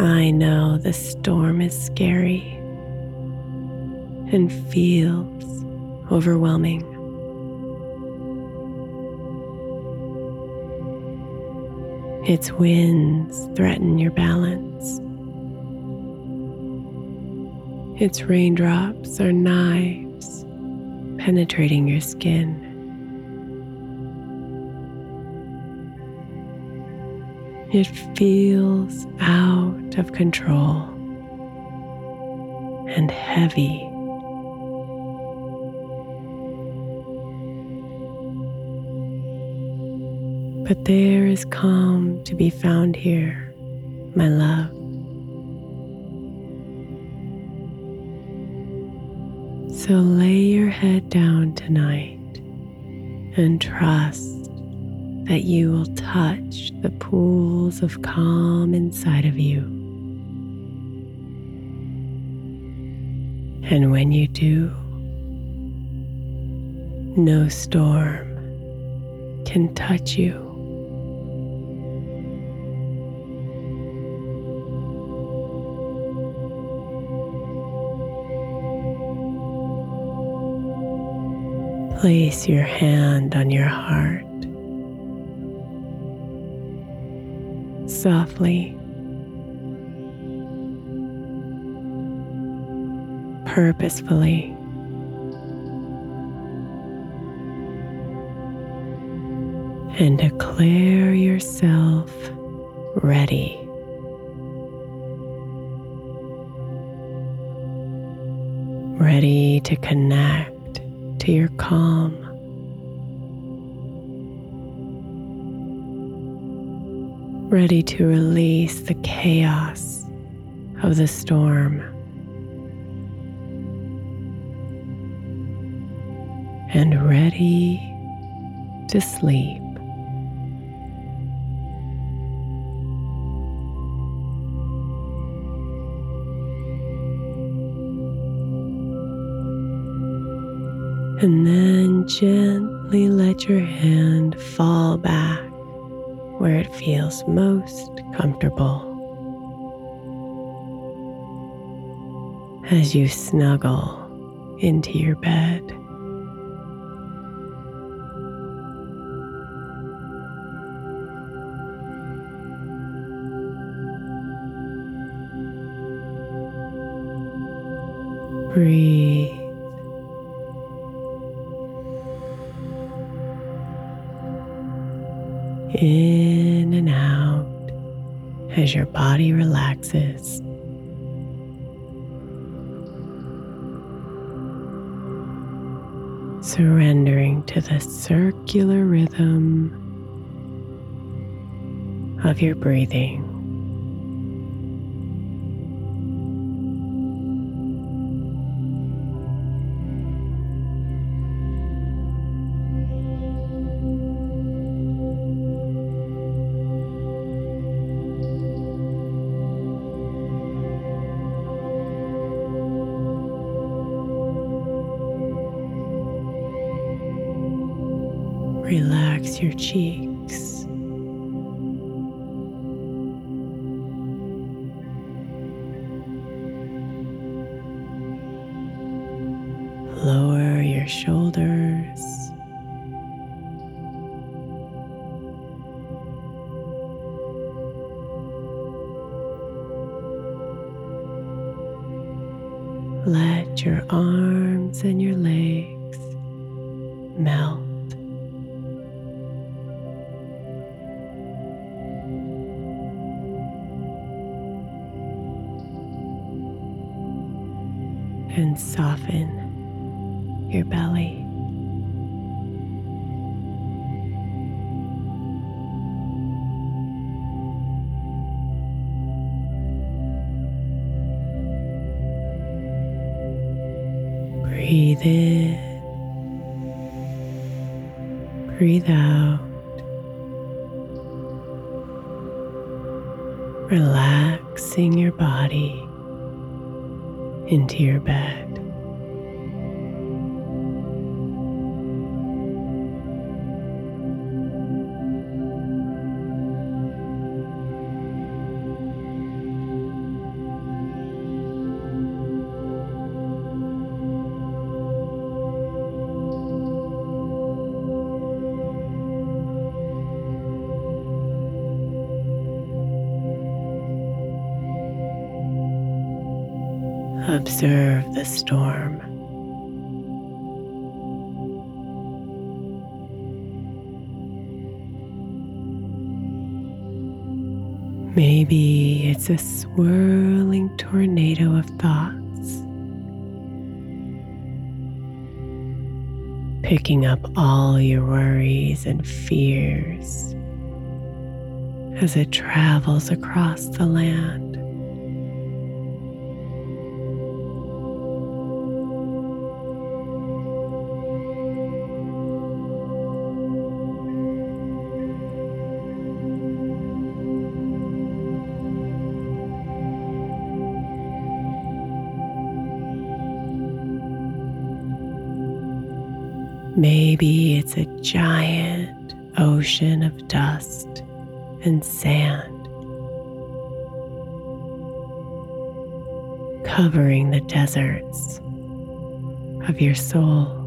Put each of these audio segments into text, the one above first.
I know the storm is scary and feels overwhelming. Its winds threaten your balance. Its raindrops are knives penetrating your skin. It feels out of control and heavy. But there is calm to be found here, my love. So lay your head down tonight and trust that you will touch the pools of calm inside of you. And when you do, no storm can touch you. Place your hand on your heart. Softly, purposefully. And declare yourself ready. Ready to connect to your calm. Ready to release the chaos of the storm. And ready to sleep. And then gently let your hand fall back where it feels most comfortable. As you snuggle into your bed. Breathe. In and out as your body relaxes. Surrendering to the circular rhythm of your breathing. Relax your cheeks. Breathe in, breathe out. Relaxing your body into your bed. Observe the storm. Maybe it's a swirling tornado of thoughts, picking up all your worries and fears as it travels across the land. Maybe it's a giant ocean of dust and sand covering the deserts of your soul.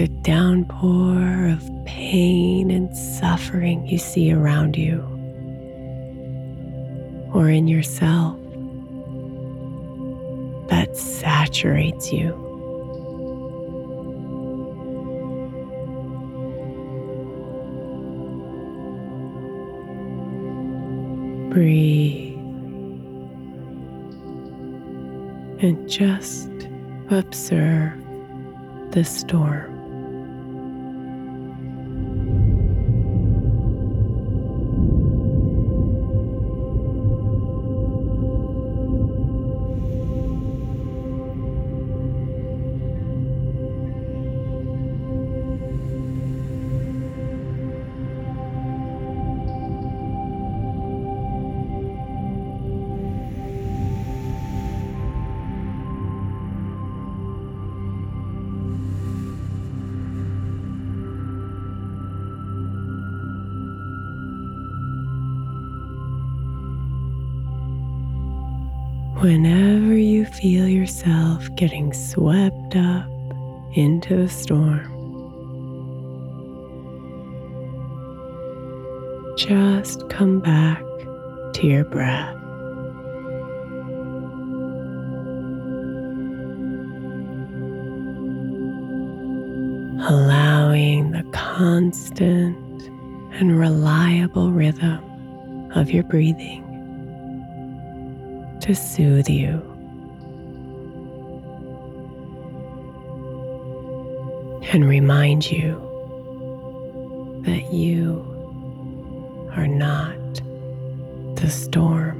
A downpour of pain and suffering you see around you or in yourself that saturates you. Breathe and just observe the storm. Whenever you feel yourself getting swept up into the storm, just come back to your breath. Allowing the constant and reliable rhythm of your breathing to soothe you. And remind you that you are not the storm.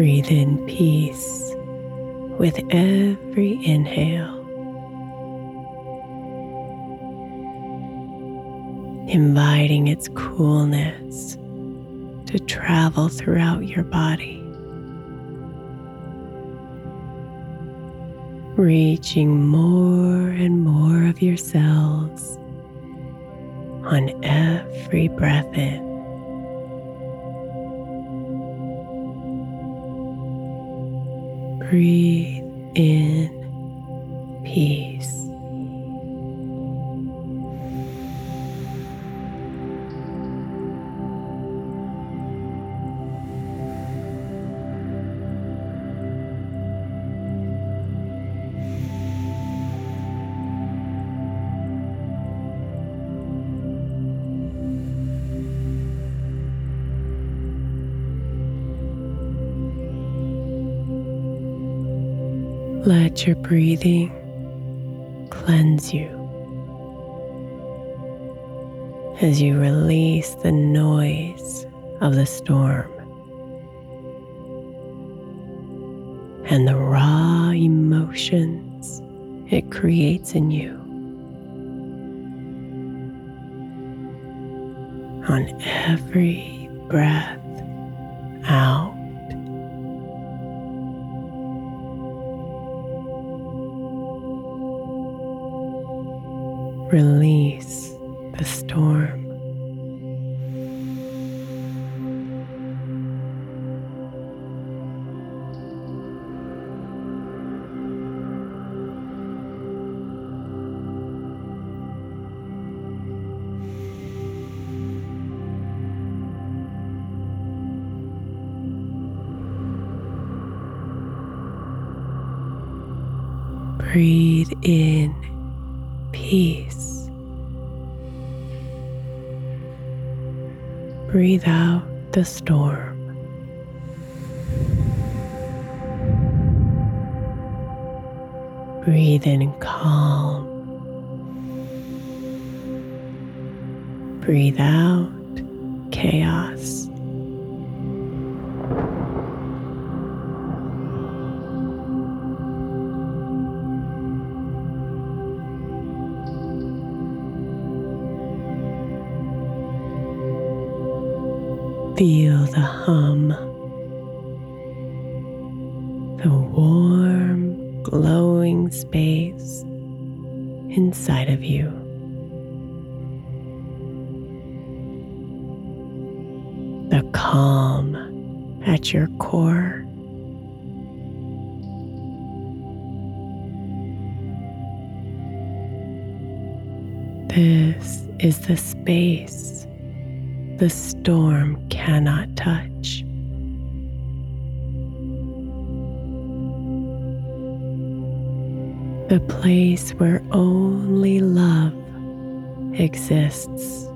Breathe in peace with every inhale. Inviting its coolness to travel throughout your body. Reaching more and more of your cells on every breath in. Breathe in peace. Let your breathing cleanse you as you release the noise of the storm and the raw emotions it creates in you. On every breath out. Release the storm. Breathe in calm. Breathe out chaos. Feel the hum, the warm, glowing space inside of you. The calm at your core. This is the space the storm cannot touch. The place where only love exists.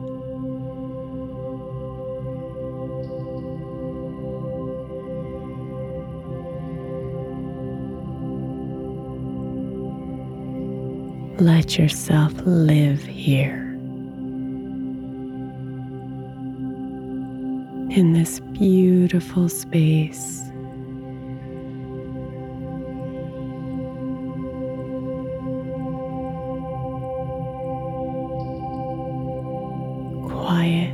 Let yourself live here. In this beautiful space. Quiet,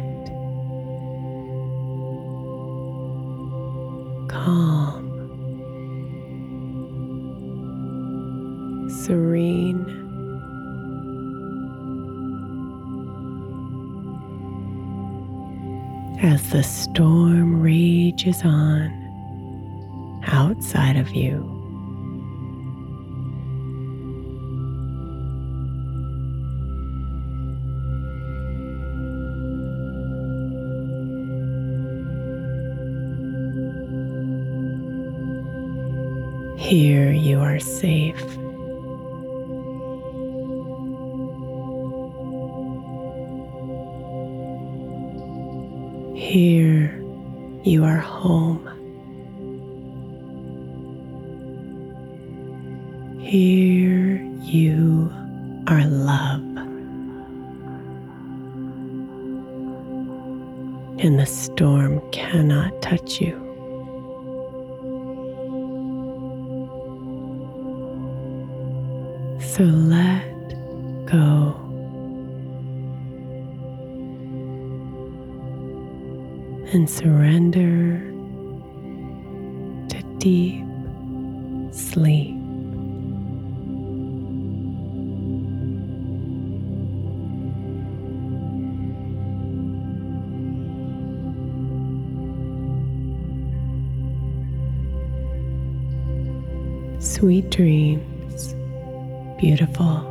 calm, serene. As the storm rages on outside of you. Here you are safe. Here you are home. Here you are love. And the storm cannot touch you. So let go. And surrender to deep sleep. Sweet dreams, beautiful.